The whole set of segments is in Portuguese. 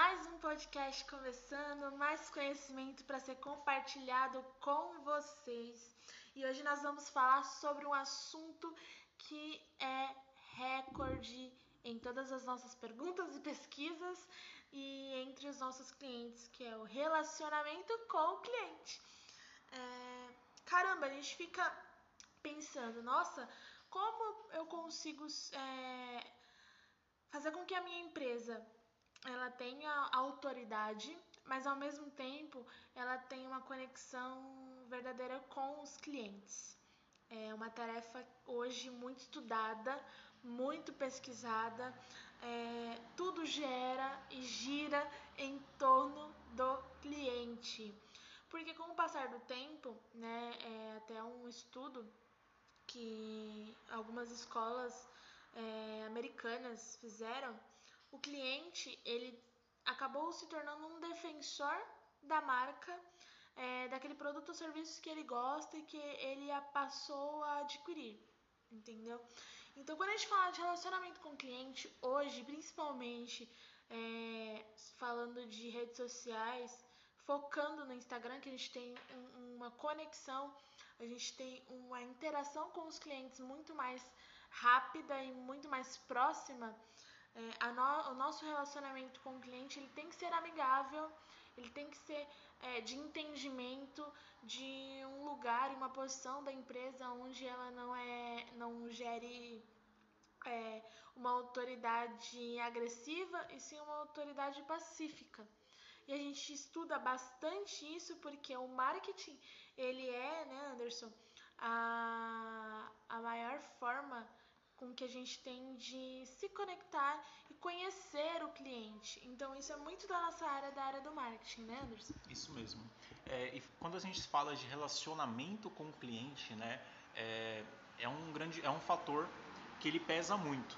Mais um podcast começando, mais conhecimento para ser compartilhado com vocês. E hoje nós vamos falar sobre um assunto que é recorde em todas as nossas perguntas e pesquisas e entre os nossos clientes, que é o relacionamento com o cliente. É, caramba, a gente fica pensando, nossa, como eu consigo é, fazer com que a minha empresa ela tenha autoridade, mas ao mesmo tempo ela tenha uma conexão verdadeira com os clientes. É uma tarefa hoje muito estudada, muito pesquisada. É, tudo gera e gira em torno do cliente. Porque com o passar do tempo, né, é até um estudo que algumas escolas é, americanas fizeram, o cliente ele acabou se tornando um defensor da marca, é, daquele produto ou serviço que ele gosta e que ele passou a adquirir, entendeu? Então, quando a gente fala de relacionamento com o cliente, hoje, principalmente é, falando de redes sociais, focando no Instagram, que a gente tem um, uma conexão, a gente tem uma interação com os clientes muito mais rápida e muito mais próxima, é, no, o nosso relacionamento com o cliente ele tem que ser amigável, ele tem que ser é, de entendimento de um lugar e uma posição da empresa onde ela não é não gere é, uma autoridade agressiva e sim uma autoridade pacífica. E a gente estuda bastante isso porque o marketing ele é, né, Anderson, a, a maior forma com que a gente tem de se conectar e conhecer o cliente. Então isso é muito da nossa área, da área do marketing, né, Anderson? Isso mesmo. É, e quando a gente fala de relacionamento com o cliente, né, é, é um grande, é um fator que ele pesa muito.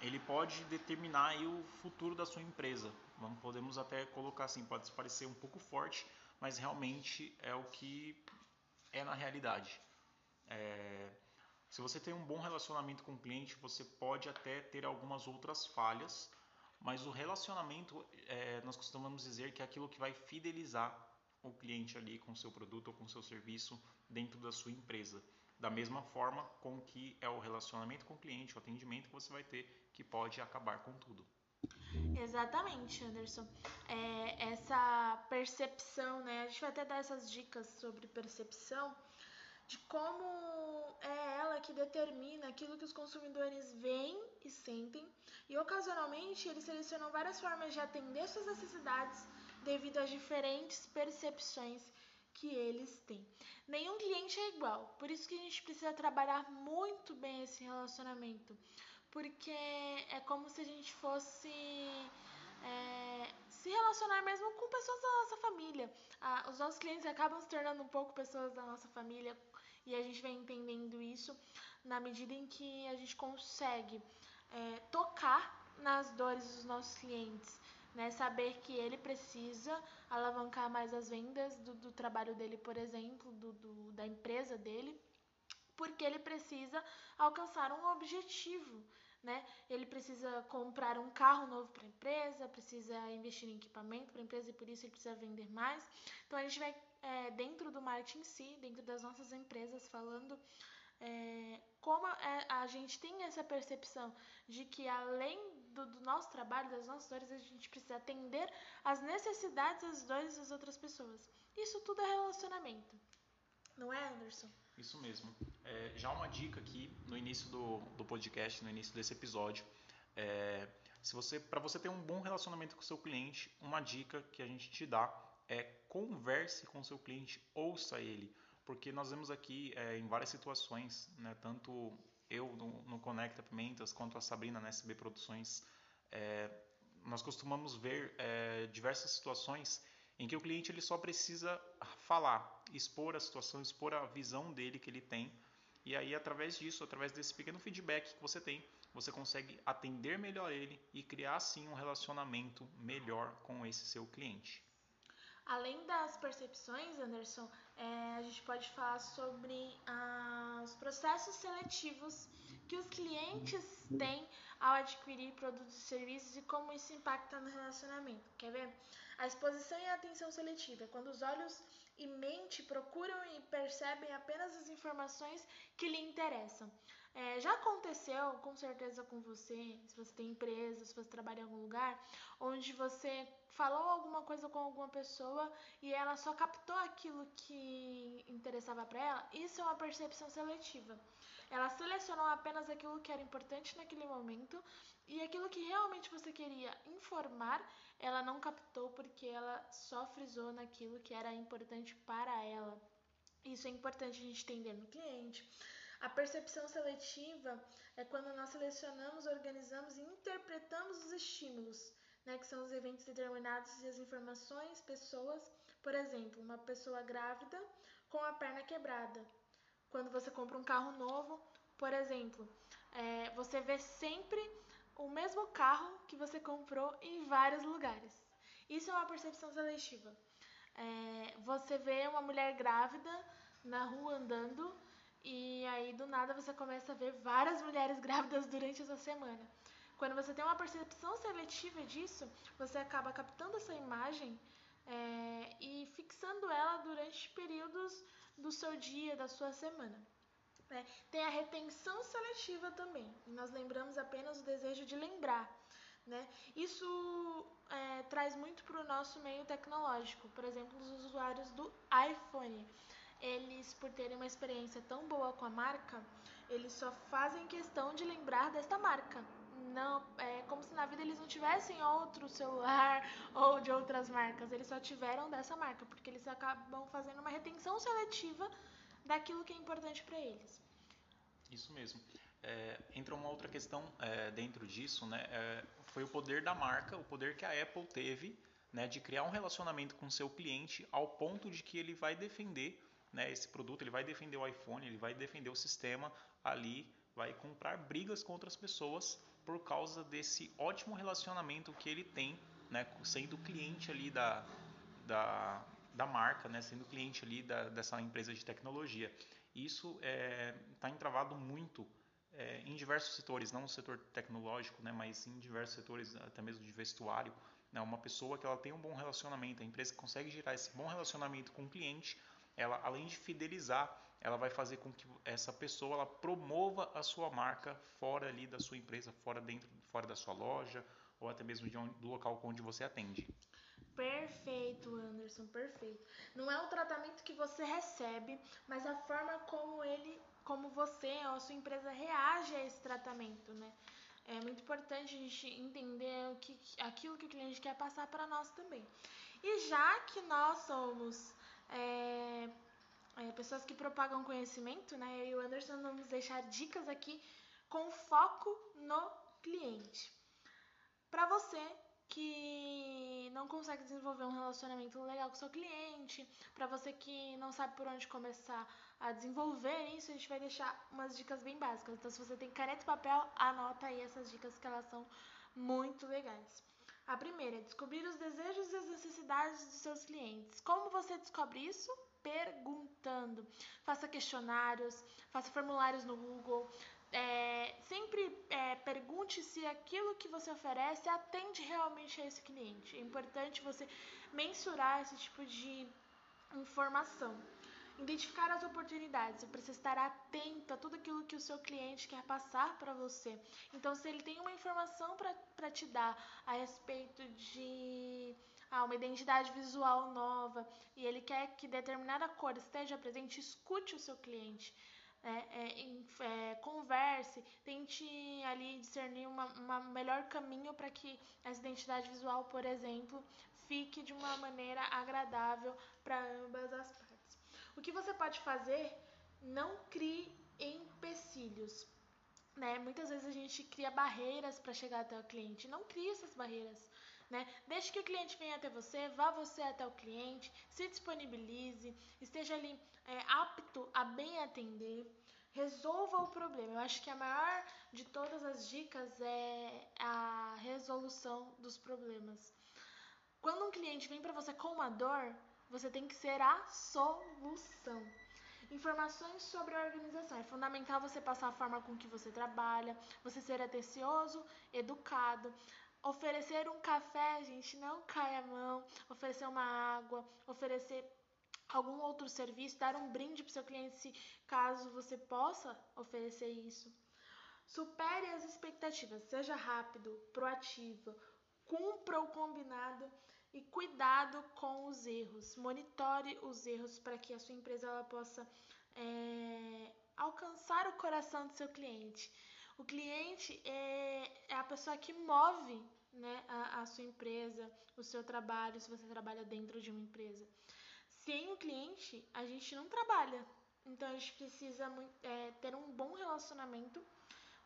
Ele pode determinar o futuro da sua empresa. Vamos, podemos até colocar assim, pode parecer um pouco forte, mas realmente é o que é na realidade. É, se você tem um bom relacionamento com o cliente, você pode até ter algumas outras falhas, mas o relacionamento, é, nós costumamos dizer que é aquilo que vai fidelizar o cliente ali com o seu produto ou com o seu serviço dentro da sua empresa. Da mesma forma com que é o relacionamento com o cliente, o atendimento que você vai ter, que pode acabar com tudo. Exatamente, Anderson. É, essa percepção, né? A gente vai até dar essas dicas sobre percepção de como é ela que determina aquilo que os consumidores veem e sentem, e ocasionalmente eles selecionam várias formas de atender suas necessidades devido às diferentes percepções que eles têm. Nenhum cliente é igual, por isso que a gente precisa trabalhar muito bem esse relacionamento, porque é como se a gente fosse é, se relacionar mesmo com pessoas da nossa família. Ah, os nossos clientes acabam se tornando um pouco pessoas da nossa família e a gente vai entendendo isso na medida em que a gente consegue é, tocar nas dores dos nossos clientes. Né, saber que ele precisa alavancar mais as vendas do, do trabalho dele, por exemplo, do, do, da empresa dele, porque ele precisa alcançar um objetivo né? Ele precisa comprar um carro novo para a empresa, precisa investir em equipamento para a empresa e por isso ele precisa vender mais. Então a gente vai é, dentro do marketing em si, dentro das nossas empresas, falando é, como a, é, a, gente tem essa percepção de que além do, do, nosso trabalho, das nossas dores, a gente precisa atender as necessidades das dores das outras pessoas. Isso tudo é relacionamento. Não é, Anderson? Isso mesmo. É, já uma dica aqui no início do, do podcast, no início desse episódio. É, se você, para você ter um bom relacionamento com o seu cliente, uma dica que a gente te dá é converse com o seu cliente, ouça ele, porque nós vemos aqui é, em várias situações, né, tanto eu no, no Conecta Pimentas quanto a Sabrina na SB Produções, é, nós costumamos ver é, diversas situações em que o cliente ele só precisa falar, expor a situação, expor a visão dele que ele tem. E aí, através disso, através desse pequeno feedback que você tem, você consegue atender melhor ele e criar, sim, um relacionamento melhor com esse seu cliente. Além das percepções, Anderson, é, a gente pode falar sobre ah, os processos seletivos que os clientes têm ao adquirir produtos e serviços e como isso impacta no relacionamento. Quer ver? A exposição e a atenção seletiva quando os olhos e mente procuram e percebem apenas as informações que lhe interessam. É, já aconteceu, com certeza, com você, se você tem empresa, se você trabalha em algum lugar, onde você falou alguma coisa com alguma pessoa e ela só captou aquilo que interessava para ela? Isso é uma percepção seletiva. Ela selecionou apenas aquilo que era importante naquele momento e aquilo que realmente você queria informar, ela não captou porque ela só frisou naquilo que era importante para ela. Isso é importante a gente entender no cliente. A percepção seletiva é quando nós selecionamos, organizamos e interpretamos os estímulos, né, que são os eventos determinados e as informações, pessoas. Por exemplo, uma pessoa grávida com a perna quebrada. Quando você compra um carro novo, por exemplo, é, você vê sempre o mesmo carro que você comprou em vários lugares. Isso é uma percepção seletiva. É, você vê uma mulher grávida na rua andando e aí, do nada, você começa a ver várias mulheres grávidas durante essa semana. Quando você tem uma percepção seletiva disso, você acaba captando essa imagem é, e fixando ela durante períodos do seu dia, da sua semana. É, tem a retenção seletiva também. nós lembramos apenas o desejo de lembrar. Né? Isso é, traz muito para o nosso meio tecnológico. Por exemplo, os usuários do iPhone eles, por terem uma experiência tão boa com a marca, eles só fazem questão de lembrar desta marca. Não, é como se na vida eles não tivessem outro celular ou de outras marcas, eles só tiveram dessa marca, porque eles acabam fazendo uma retenção seletiva daquilo que é importante para eles. Isso mesmo. É, entra uma outra questão é, dentro disso, né? É, foi o poder da marca, o poder que a Apple teve né, de criar um relacionamento com seu cliente ao ponto de que ele vai defender né, esse produto, ele vai defender o iPhone, ele vai defender o sistema ali, vai comprar brigas com outras pessoas por causa desse ótimo relacionamento que ele tem, né, sendo cliente ali da, da, da marca, né, sendo cliente ali da, dessa empresa de tecnologia. Isso está é, tá entravado muito é, em diversos setores, não no setor tecnológico, né, mas em diversos setores, até mesmo de vestuário. Né, uma pessoa que ela tem um bom relacionamento, a empresa consegue gerar esse bom relacionamento com o cliente, ela além de fidelizar, ela vai fazer com que essa pessoa ela promova a sua marca fora ali da sua empresa, fora dentro, fora da sua loja ou até mesmo onde, do local onde você atende. Perfeito, Anderson, perfeito. Não é o tratamento que você recebe, mas a forma como ele, como você ou a sua empresa reage a esse tratamento, né? É muito importante a gente entender o que, aquilo que o cliente quer passar para nós também. E já que nós somos é, é, pessoas que propagam conhecimento, né? Eu e o Anderson vamos deixar dicas aqui com foco no cliente. Para você que não consegue desenvolver um relacionamento legal com seu cliente, para você que não sabe por onde começar a desenvolver isso, a gente vai deixar umas dicas bem básicas. Então, se você tem caneta e papel, anota aí essas dicas que elas são muito legais. A primeira é descobrir os desejos e as necessidades dos seus clientes. Como você descobre isso? Perguntando. Faça questionários, faça formulários no Google. É, sempre é, pergunte se aquilo que você oferece atende realmente a esse cliente. É importante você mensurar esse tipo de informação. Identificar as oportunidades, você precisa estar atento a tudo aquilo que o seu cliente quer passar para você. Então, se ele tem uma informação para te dar a respeito de ah, uma identidade visual nova e ele quer que determinada cor esteja presente, escute o seu cliente. É, é, é, converse, tente ali discernir um melhor caminho para que essa identidade visual, por exemplo, fique de uma maneira agradável para ambas as partes. O que você pode fazer? Não crie empecilhos. Né? Muitas vezes a gente cria barreiras para chegar até o cliente. Não crie essas barreiras. Né? Deixe que o cliente venha até você, vá você até o cliente, se disponibilize, esteja ali é, apto a bem atender, resolva o problema. Eu acho que a maior de todas as dicas é a resolução dos problemas. Quando um cliente vem para você com uma dor, você tem que ser a solução. Informações sobre a organização. É fundamental você passar a forma com que você trabalha, você ser atencioso, educado. Oferecer um café, gente, não cai a mão. Oferecer uma água, oferecer algum outro serviço, dar um brinde para seu cliente se caso você possa oferecer isso. Supere as expectativas, seja rápido, proativo, cumpra o combinado e cuidado com os erros. Monitore os erros para que a sua empresa ela possa é, alcançar o coração do seu cliente. O cliente é, é a pessoa que move né, a, a sua empresa, o seu trabalho, se você trabalha dentro de uma empresa. Sem o cliente, a gente não trabalha. Então a gente precisa é, ter um bom relacionamento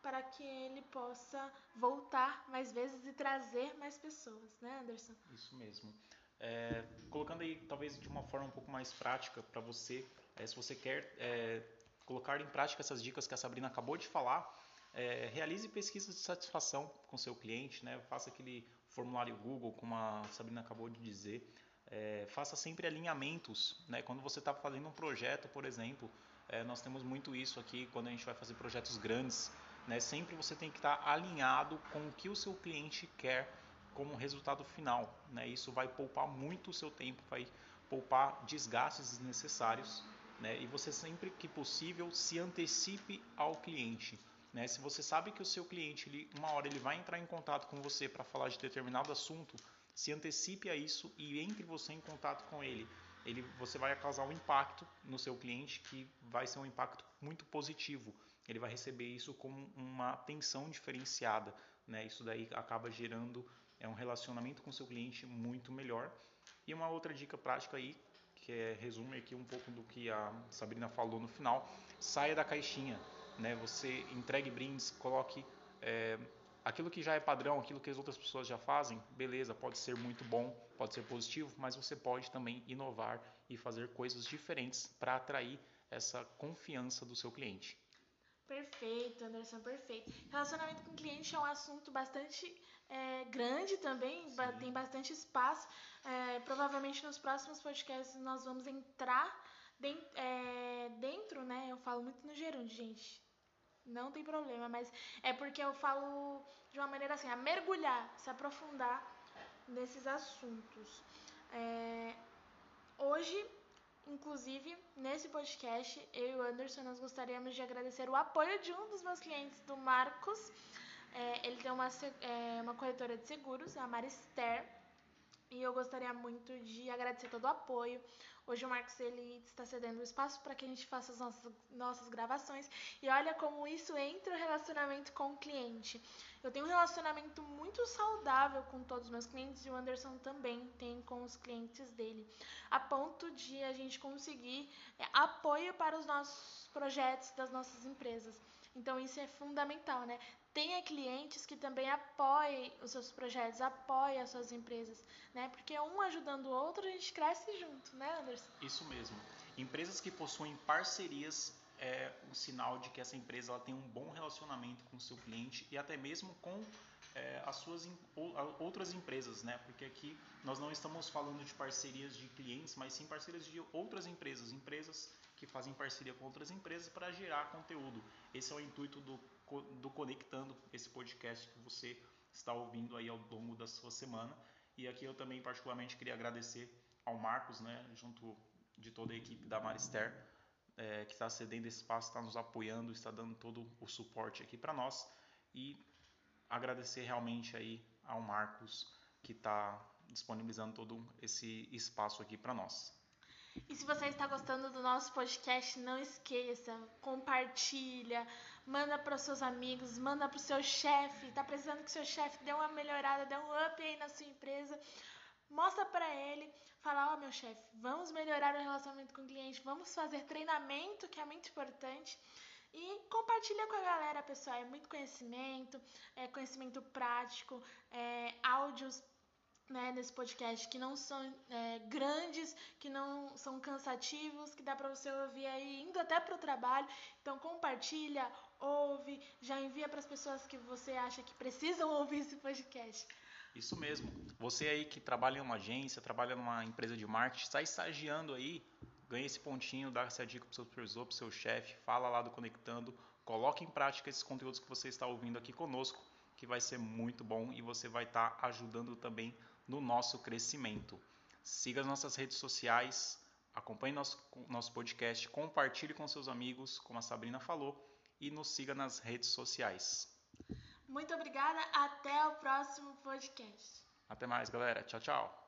para que ele possa voltar mais vezes e trazer mais pessoas, né, Anderson? Isso mesmo. É, colocando aí talvez de uma forma um pouco mais prática para você, é, se você quer é, colocar em prática essas dicas que a Sabrina acabou de falar, é, realize pesquisas de satisfação com seu cliente, né? faça aquele formulário Google, como a Sabrina acabou de dizer, é, faça sempre alinhamentos. Né? Quando você está fazendo um projeto, por exemplo, é, nós temos muito isso aqui quando a gente vai fazer projetos grandes. Né? Sempre você tem que estar tá alinhado com o que o seu cliente quer como resultado final. Né? Isso vai poupar muito o seu tempo, vai poupar desgastes desnecessários. Né? E você sempre que possível se antecipe ao cliente. Né? Se você sabe que o seu cliente, ele, uma hora ele vai entrar em contato com você para falar de determinado assunto, se antecipe a isso e entre você em contato com ele. ele. Você vai causar um impacto no seu cliente que vai ser um impacto muito positivo. Ele vai receber isso como uma atenção diferenciada. Né? Isso daí acaba gerando é, um relacionamento com seu cliente muito melhor. E uma outra dica prática aí, que é, resume aqui um pouco do que a Sabrina falou no final, saia da caixinha. Né? Você entregue brindes, coloque é, aquilo que já é padrão, aquilo que as outras pessoas já fazem, beleza, pode ser muito bom, pode ser positivo, mas você pode também inovar e fazer coisas diferentes para atrair essa confiança do seu cliente. Perfeito, Anderson, perfeito. Relacionamento com cliente é um assunto bastante é, grande também, Sim. tem bastante espaço. É, provavelmente nos próximos podcasts nós vamos entrar dentro, é, dentro, né? Eu falo muito no gerúndio, gente não tem problema, mas é porque eu falo de uma maneira assim, a mergulhar, se aprofundar nesses assuntos. É, hoje, inclusive, nesse podcast, eu e o Anderson, nós gostaríamos de agradecer o apoio de um dos meus clientes, do Marcos. É, ele tem uma, é, uma corretora de seguros, a Marister, e eu gostaria muito de agradecer todo o apoio. Hoje o Marcos ele está cedendo o espaço para que a gente faça as nossas, nossas gravações. E olha como isso entra no relacionamento com o cliente. Eu tenho um relacionamento muito saudável com todos os meus clientes e o Anderson também tem com os clientes dele. A ponto de a gente conseguir é, apoio para os nossos projetos das nossas empresas. Então isso é fundamental, né? Tenha clientes que também apoiem os seus projetos, apoiem as suas empresas, né? Porque um ajudando o outro, a gente cresce junto, né, Anderson? Isso mesmo. Empresas que possuem parcerias é um sinal de que essa empresa ela tem um bom relacionamento com o seu cliente e até mesmo com é, as suas outras empresas, né? Porque aqui nós não estamos falando de parcerias de clientes, mas sim parcerias de outras empresas, empresas que fazem parceria com outras empresas para gerar conteúdo. Esse é o intuito do do Conectando, esse podcast que você está ouvindo aí ao longo da sua semana. E aqui eu também particularmente queria agradecer ao Marcos, né, junto de toda a equipe da Marister, é, que está cedendo espaço, está nos apoiando, está dando todo o suporte aqui para nós. E agradecer realmente aí ao Marcos que está disponibilizando todo esse espaço aqui para nós. E se você está gostando do nosso podcast, não esqueça, compartilha, manda para seus amigos, manda para o seu chefe. Tá precisando que seu chefe dê uma melhorada, dê um up aí na sua empresa. Mostra para ele, fala, ó oh, meu chefe, vamos melhorar o relacionamento com o cliente, vamos fazer treinamento, que é muito importante. E compartilha com a galera, pessoal. É muito conhecimento, é conhecimento prático, é, áudios né, nesse podcast que não são é, grandes, que não são cansativos, que dá para você ouvir aí indo até para o trabalho. Então compartilha, ouve, já envia para as pessoas que você acha que precisam ouvir esse podcast. Isso mesmo. Você aí que trabalha em uma agência, trabalha numa empresa de marketing, está estagiando aí, ganha esse pontinho, dá essa dica para o seu supervisor, para o seu chefe, fala lá do Conectando, coloque em prática esses conteúdos que você está ouvindo aqui conosco, que vai ser muito bom e você vai estar tá ajudando também no nosso crescimento. Siga as nossas redes sociais, acompanhe nosso, nosso podcast, compartilhe com seus amigos, como a Sabrina falou, e nos siga nas redes sociais. Muito obrigada, até o próximo podcast. Até mais, galera. Tchau, tchau.